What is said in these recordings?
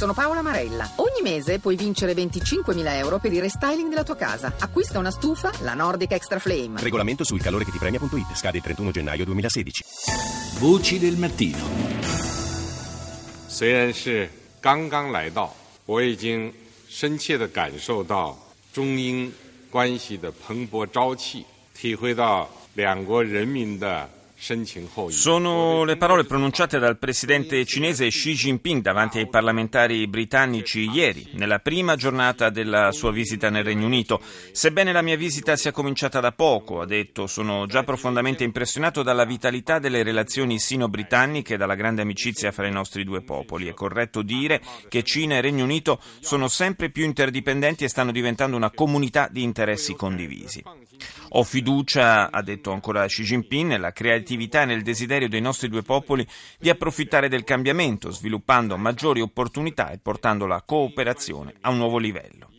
Sono Paola Marella. Ogni mese puoi vincere 25.000 euro per il restyling della tua casa. Acquista una stufa, la Nordic Extra Flame. Regolamento sul calore che ti premia.it. Scade il 31 gennaio 2016. Voci del mattino. 虽然是刚刚来到，我已经深切地感受到中英关系的蓬勃朝气，体会到两国人民的 sono le parole pronunciate dal presidente cinese Xi Jinping davanti ai parlamentari britannici ieri, nella prima giornata della sua visita nel Regno Unito. Sebbene la mia visita sia cominciata da poco, ha detto, sono già profondamente impressionato dalla vitalità delle relazioni sino-britanniche e dalla grande amicizia fra i nostri due popoli. È corretto dire che Cina e Regno Unito sono sempre più interdipendenti e stanno diventando una comunità di interessi condivisi. Ho fiducia, ha detto ancora Xi Jinping, nella creatività e nel desiderio dei nostri due popoli di approfittare del cambiamento, sviluppando maggiori opportunità e portando la cooperazione a un nuovo livello.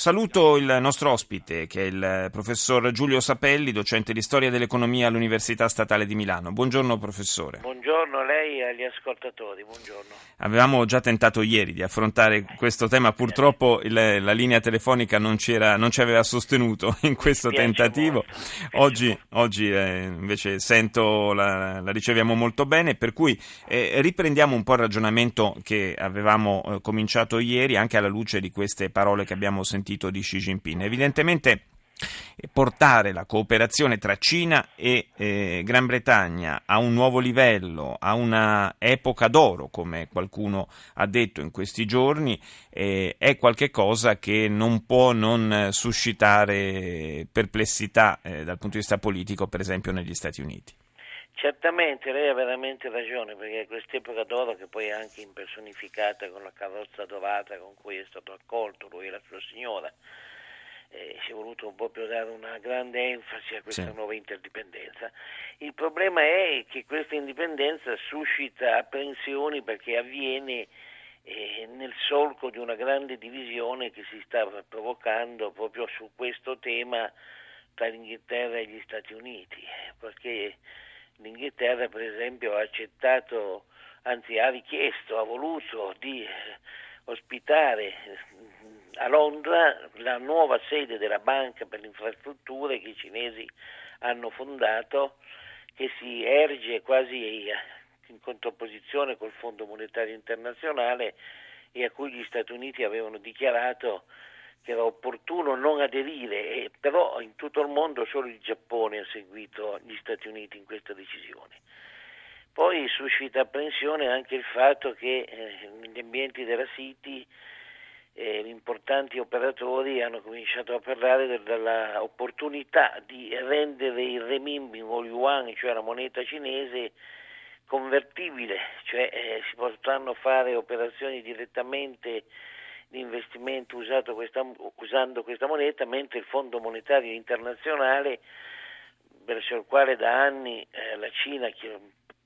Saluto il nostro ospite, che è il professor Giulio Sapelli, docente di storia dell'economia all'Università Statale di Milano. Buongiorno professore. Buongiorno a lei e agli ascoltatori, buongiorno. Avevamo già tentato ieri di affrontare questo tema, purtroppo il, la linea telefonica non, non, ci aveva sostenuto in questo tentativo. Oggi, oggi eh, invece sento la, la, riceviamo molto bene, per cui eh, riprendiamo un po' il ragionamento che avevamo eh, cominciato ieri, anche alla luce di queste parole che abbiamo sentito sentito di Xi Jinping. Evidentemente portare la cooperazione tra Cina e eh, Gran Bretagna a un nuovo livello, a una epoca d'oro, come qualcuno ha detto in questi giorni, eh, è qualcosa che non può non suscitare perplessità eh, dal punto di vista politico, per esempio negli Stati Uniti. Certamente, lei ha veramente ragione, perché quest'epoca d'oro che poi è anche impersonificata con la carrozza dorata con cui è stato accolto lui e la sua signora, eh, si è voluto proprio dare una grande enfasi a questa sì. nuova interdipendenza. Il problema è che questa indipendenza suscita apprensioni perché avviene eh, nel solco di una grande divisione che si sta provocando proprio su questo tema tra l'Inghilterra e gli Stati Uniti, perché l'Inghilterra per esempio ha accettato, anzi ha richiesto, ha voluto di ospitare a Londra la nuova sede della Banca per le Infrastrutture che i cinesi hanno fondato, che si erge quasi in contrapposizione col Fondo Monetario Internazionale e a cui gli Stati Uniti avevano dichiarato che era opportuno non aderire, però in tutto il mondo solo il Giappone ha seguito gli Stati Uniti in questa decisione. Poi suscita apprensione anche il fatto che eh, negli ambienti della City eh, importanti operatori hanno cominciato a parlare dell'opportunità di rendere il renminbi o yuan, cioè la moneta cinese, convertibile, cioè eh, si potranno fare operazioni direttamente di investimento questa, usando questa moneta, mentre il Fondo Monetario Internazionale, verso il quale da anni eh, la Cina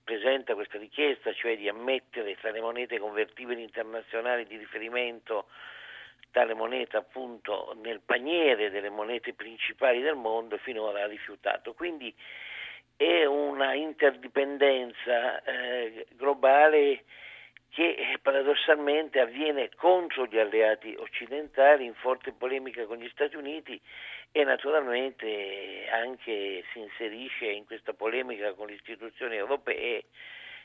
presenta questa richiesta, cioè di ammettere tra le monete convertibili internazionali di riferimento tale moneta appunto nel paniere delle monete principali del mondo, finora ha rifiutato. Quindi è una interdipendenza eh, globale che eh, paradossalmente avviene contro gli alleati occidentali in forte polemica con gli Stati Uniti e naturalmente anche si inserisce in questa polemica con le istituzioni europee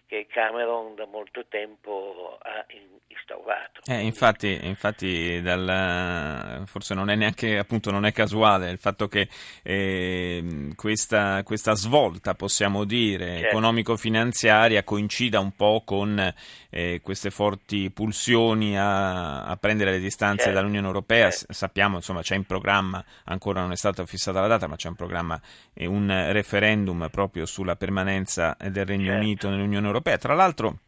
che Cameron da molto tempo ha instaurato. Eh, infatti, infatti dal, forse non è neanche appunto non è casuale il fatto che eh, questa, questa, svolta, possiamo dire, certo. economico-finanziaria coincida un po' con eh, queste forti pulsioni a, a prendere le distanze certo. dall'Unione Europea. Certo. Sappiamo, insomma, c'è in programma, ancora non è stata fissata la data, ma c'è in programma eh, un referendum proprio sulla permanenza del Regno certo. Unito nell'Unione Europea. Tra l'altro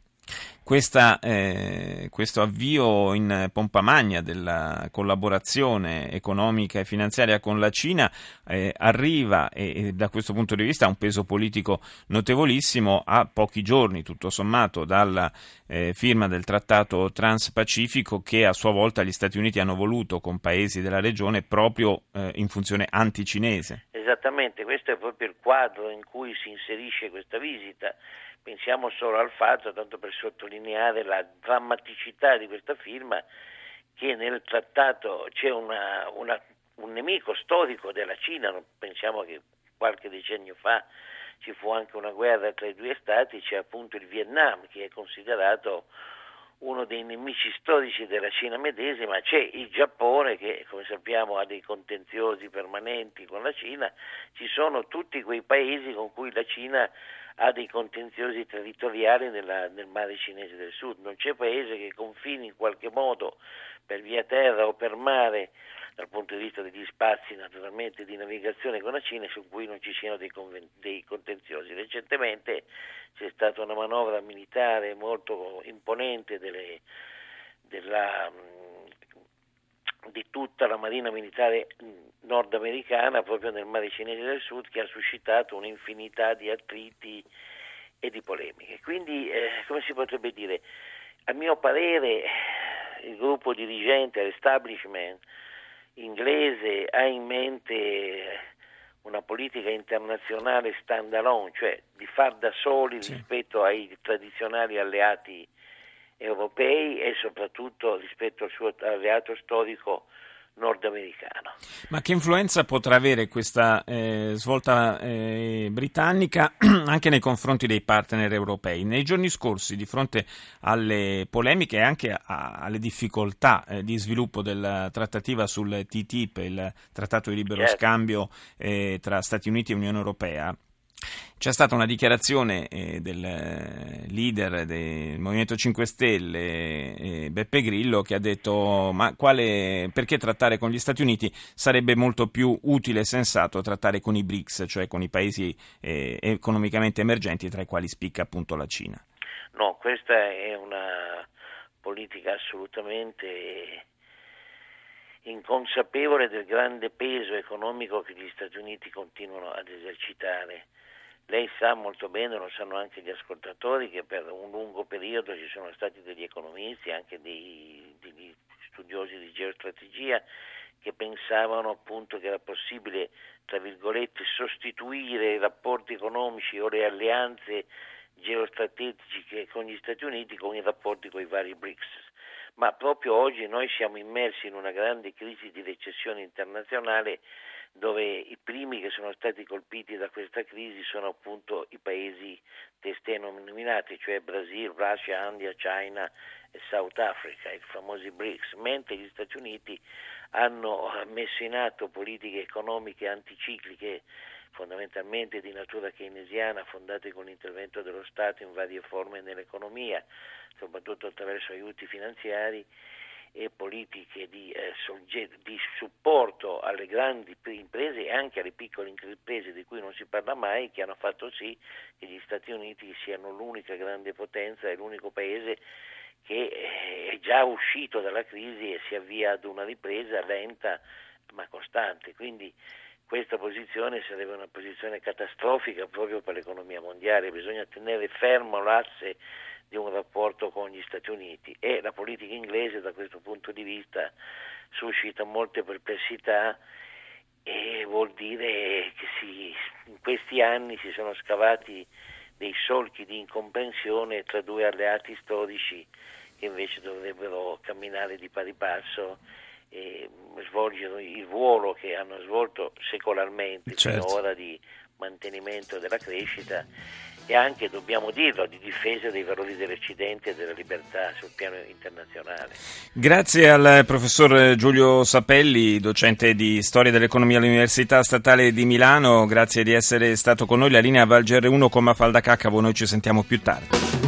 questa, eh, questo avvio in pompa magna della collaborazione economica e finanziaria con la Cina eh, arriva e, e, da questo punto di vista ha un peso politico notevolissimo a pochi giorni tutto sommato dalla eh, firma del trattato transpacifico che a sua volta gli Stati Uniti hanno voluto con paesi della regione proprio eh, in funzione anticinese. Esattamente, questo è proprio il quadro in cui si inserisce questa visita Pensiamo solo al fatto, tanto per sottolineare la drammaticità di questa firma, che nel trattato c'è una, una, un nemico storico della Cina, pensiamo che qualche decennio fa ci fu anche una guerra tra i due stati, c'è appunto il Vietnam che è considerato uno dei nemici storici della Cina medesima, c'è il Giappone che come sappiamo ha dei contenziosi permanenti con la Cina, ci sono tutti quei paesi con cui la Cina ha dei contenziosi territoriali nella, nel mare cinese del sud, non c'è paese che confini in qualche modo per via terra o per mare dal punto di vista degli spazi naturalmente di navigazione con la Cina su cui non ci siano dei, conven- dei contenziosi. Recentemente c'è stata una manovra militare molto imponente delle, della, di tutta la marina militare nordamericana proprio nel mare cinese del sud che ha suscitato un'infinità di attriti e di polemiche. Quindi, eh, come si potrebbe dire, a mio parere il gruppo dirigente, l'establishment, inglese ha in mente una politica internazionale stand alone, cioè di far da soli sì. rispetto ai tradizionali alleati europei e soprattutto rispetto al suo alleato storico nordamericano. Ma che influenza potrà avere questa eh, svolta eh, britannica anche nei confronti dei partner europei? Nei giorni scorsi, di fronte alle polemiche e anche a, alle difficoltà eh, di sviluppo della trattativa sul TTIP, il trattato di libero certo. scambio eh, tra Stati Uniti e Unione Europea, c'è stata una dichiarazione eh, del eh, leader del Movimento 5 Stelle, eh, Beppe Grillo, che ha detto ma quale, perché trattare con gli Stati Uniti sarebbe molto più utile e sensato trattare con i BRICS, cioè con i paesi economicamente emergenti, tra i quali spicca appunto la Cina. No, questa è una politica assolutamente inconsapevole del grande peso economico che gli Stati Uniti continuano ad esercitare lei sa molto bene, lo sanno anche gli ascoltatori, che per un lungo periodo ci sono stati degli economisti, anche dei, degli studiosi di geostrategia, che pensavano appunto che era possibile, tra virgolette, sostituire i rapporti economici o le alleanze geostrategiche con gli Stati Uniti con i rapporti con i vari BRICS. Ma proprio oggi noi siamo immersi in una grande crisi di recessione internazionale dove i primi che sono stati colpiti da questa crisi sono appunto i paesi testé nominati, cioè Brasile, Russia, India, China e South Africa, i famosi BRICS, mentre gli Stati Uniti hanno messo in atto politiche economiche anticicliche fondamentalmente di natura keynesiana fondate con l'intervento dello Stato in varie forme nell'economia, soprattutto attraverso aiuti finanziari e politiche di, eh, di, supporto alle grandi imprese e anche alle piccole imprese di cui non si parla mai, che hanno fatto sì che gli Stati Uniti siano l'unica grande potenza e l'unico paese che eh, è già uscito dalla crisi e si avvia ad una ripresa lenta ma costante. Quindi questa posizione sarebbe una posizione catastrofica proprio per l'economia mondiale, bisogna tenere fermo l'asse di un rapporto con gli Stati Uniti e la politica inglese da questo punto di vista suscita molte perplessità e vuol dire che si, in questi anni si sono scavati dei solchi di incomprensione tra due alleati storici che invece dovrebbero camminare di pari passo e svolgere il ruolo che hanno svolto secolarmente certo. finora di mantenimento della crescita e anche, dobbiamo dirlo, di difesa dei valori dell'Occidente e della libertà sul piano internazionale. Grazie al professor Giulio Sapelli, docente di storia dell'economia all'Università Statale di Milano, grazie di essere stato con noi. La linea Valger 1 con Mafalda Caccavo, noi ci sentiamo più tardi.